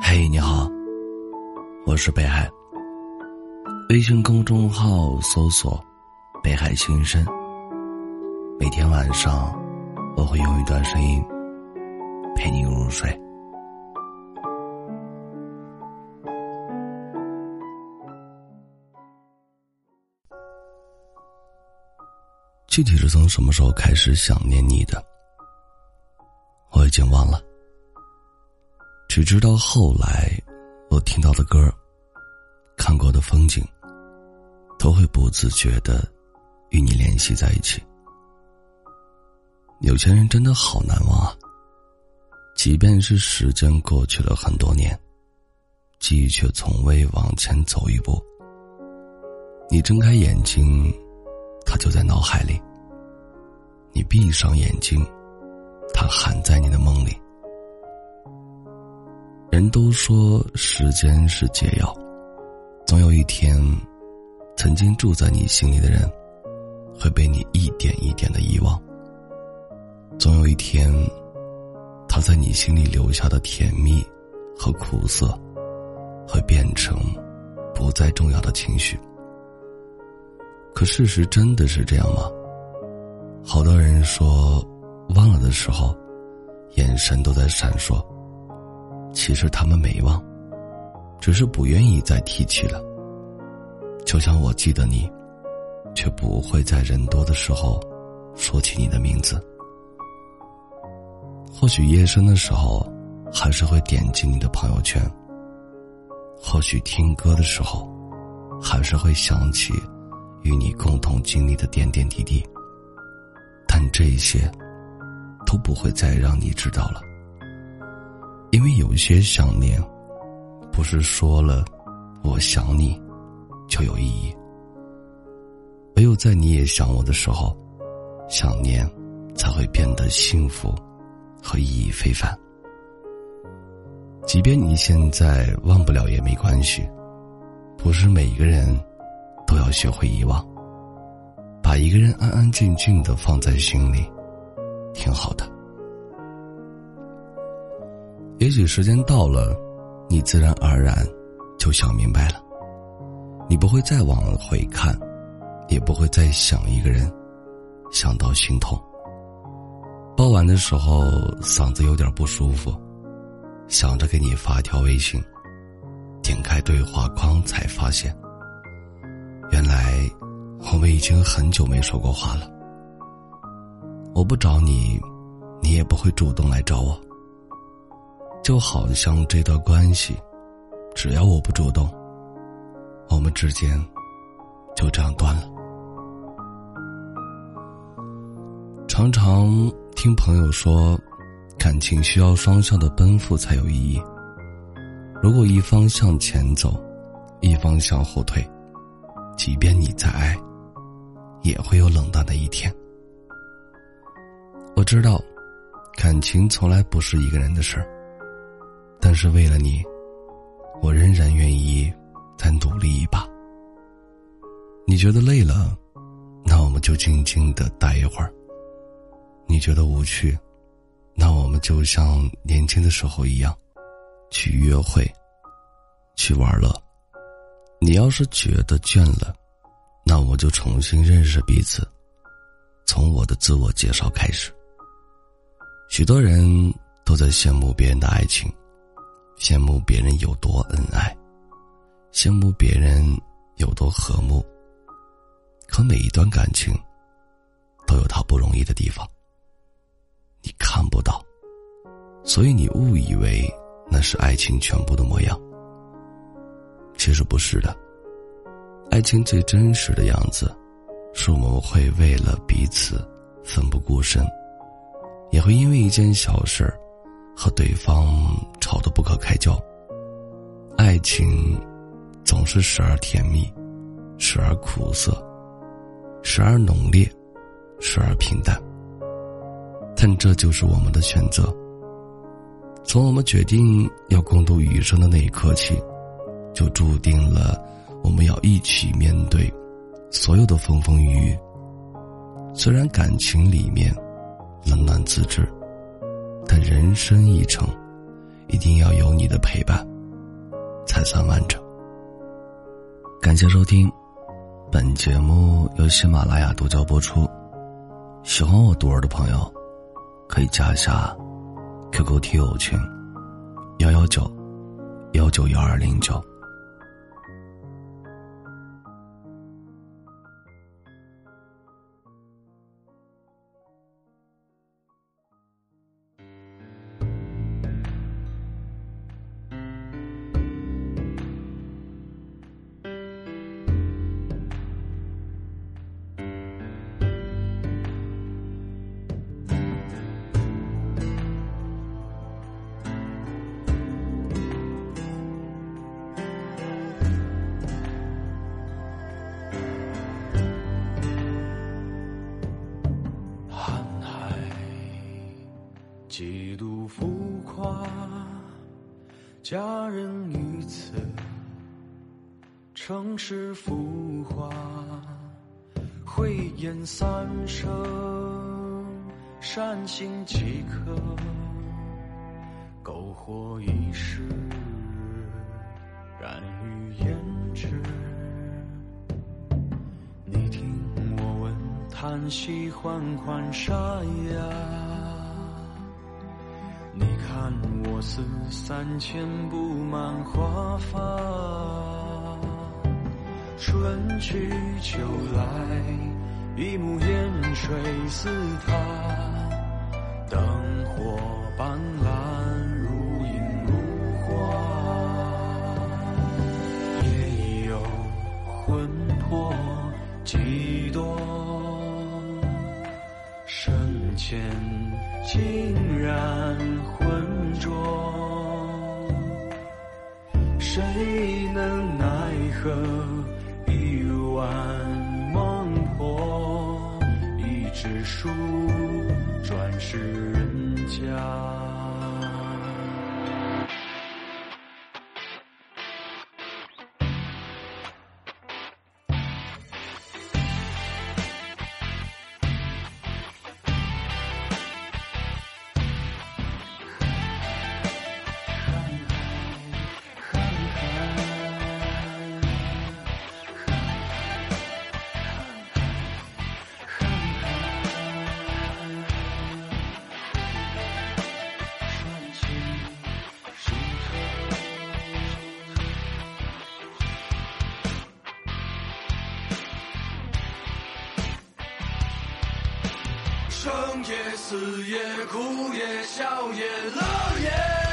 嘿，你好，我是北海。微信公众号搜索“北海心声”，每天晚上我会用一段声音陪你入睡。具体是从什么时候开始想念你的，我已经忘了。只知道后来，我听到的歌，看过的风景，都会不自觉的与你联系在一起。有钱人真的好难忘啊！即便是时间过去了很多年，记忆却从未往前走一步。你睁开眼睛，他就在脑海里；你闭上眼睛，他还在你的梦里。人都说时间是解药，总有一天，曾经住在你心里的人，会被你一点一点的遗忘。总有一天，他在你心里留下的甜蜜和苦涩，会变成不再重要的情绪。可事实真的是这样吗？好多人说，忘了的时候，眼神都在闪烁。其实他们没忘，只是不愿意再提起了。就像我记得你，却不会在人多的时候说起你的名字。或许夜深的时候，还是会点击你的朋友圈。或许听歌的时候，还是会想起与你共同经历的点点滴滴。但这些，都不会再让你知道了。因为有些想念，不是说了“我想你”就有意义。唯有在你也想我的时候，想念才会变得幸福和意义非凡。即便你现在忘不了也没关系，不是每一个人都要学会遗忘，把一个人安安静静的放在心里，挺好的。也许时间到了，你自然而然就想明白了。你不会再往回看，也不会再想一个人，想到心痛。傍晚的时候，嗓子有点不舒服，想着给你发条微信，点开对话框才发现，原来我们已经很久没说过话了。我不找你，你也不会主动来找我。就好像这段关系，只要我不主动，我们之间就这样断了。常常听朋友说，感情需要双向的奔赴才有意义。如果一方向前走，一方向后退，即便你再爱，也会有冷淡的一天。我知道，感情从来不是一个人的事儿。但是为了你，我仍然愿意再努力一把。你觉得累了，那我们就静静的待一会儿。你觉得无趣，那我们就像年轻的时候一样，去约会，去玩乐。你要是觉得倦了，那我就重新认识彼此，从我的自我介绍开始。许多人都在羡慕别人的爱情。羡慕别人有多恩爱，羡慕别人有多和睦。可每一段感情，都有它不容易的地方。你看不到，所以你误以为那是爱情全部的模样。其实不是的，爱情最真实的样子，是我们会为了彼此奋不顾身，也会因为一件小事儿。和对方吵得不可开交。爱情总是时而甜蜜，时而苦涩，时而浓烈，时而平淡。但这就是我们的选择。从我们决定要共度余生的那一刻起，就注定了我们要一起面对所有的风风雨雨。虽然感情里面冷暖自知。但人生一程，一定要有你的陪伴，才算完整。感谢收听，本节目由喜马拉雅独家播出。喜欢我独儿的朋友，可以加一下 QQ 听友群：幺幺九幺九幺二零九。几度浮夸，佳人于此，城市浮华，慧眼三生，善行即可，篝火一时，燃于胭脂。你听我问，叹息缓缓沙哑。看我似三千布满花发，春去秋来，一目烟水似他，灯火斑斓，前竟然浑浊。谁能奈何一碗孟婆，一纸书，转世人家。也死也哭也笑也乐也。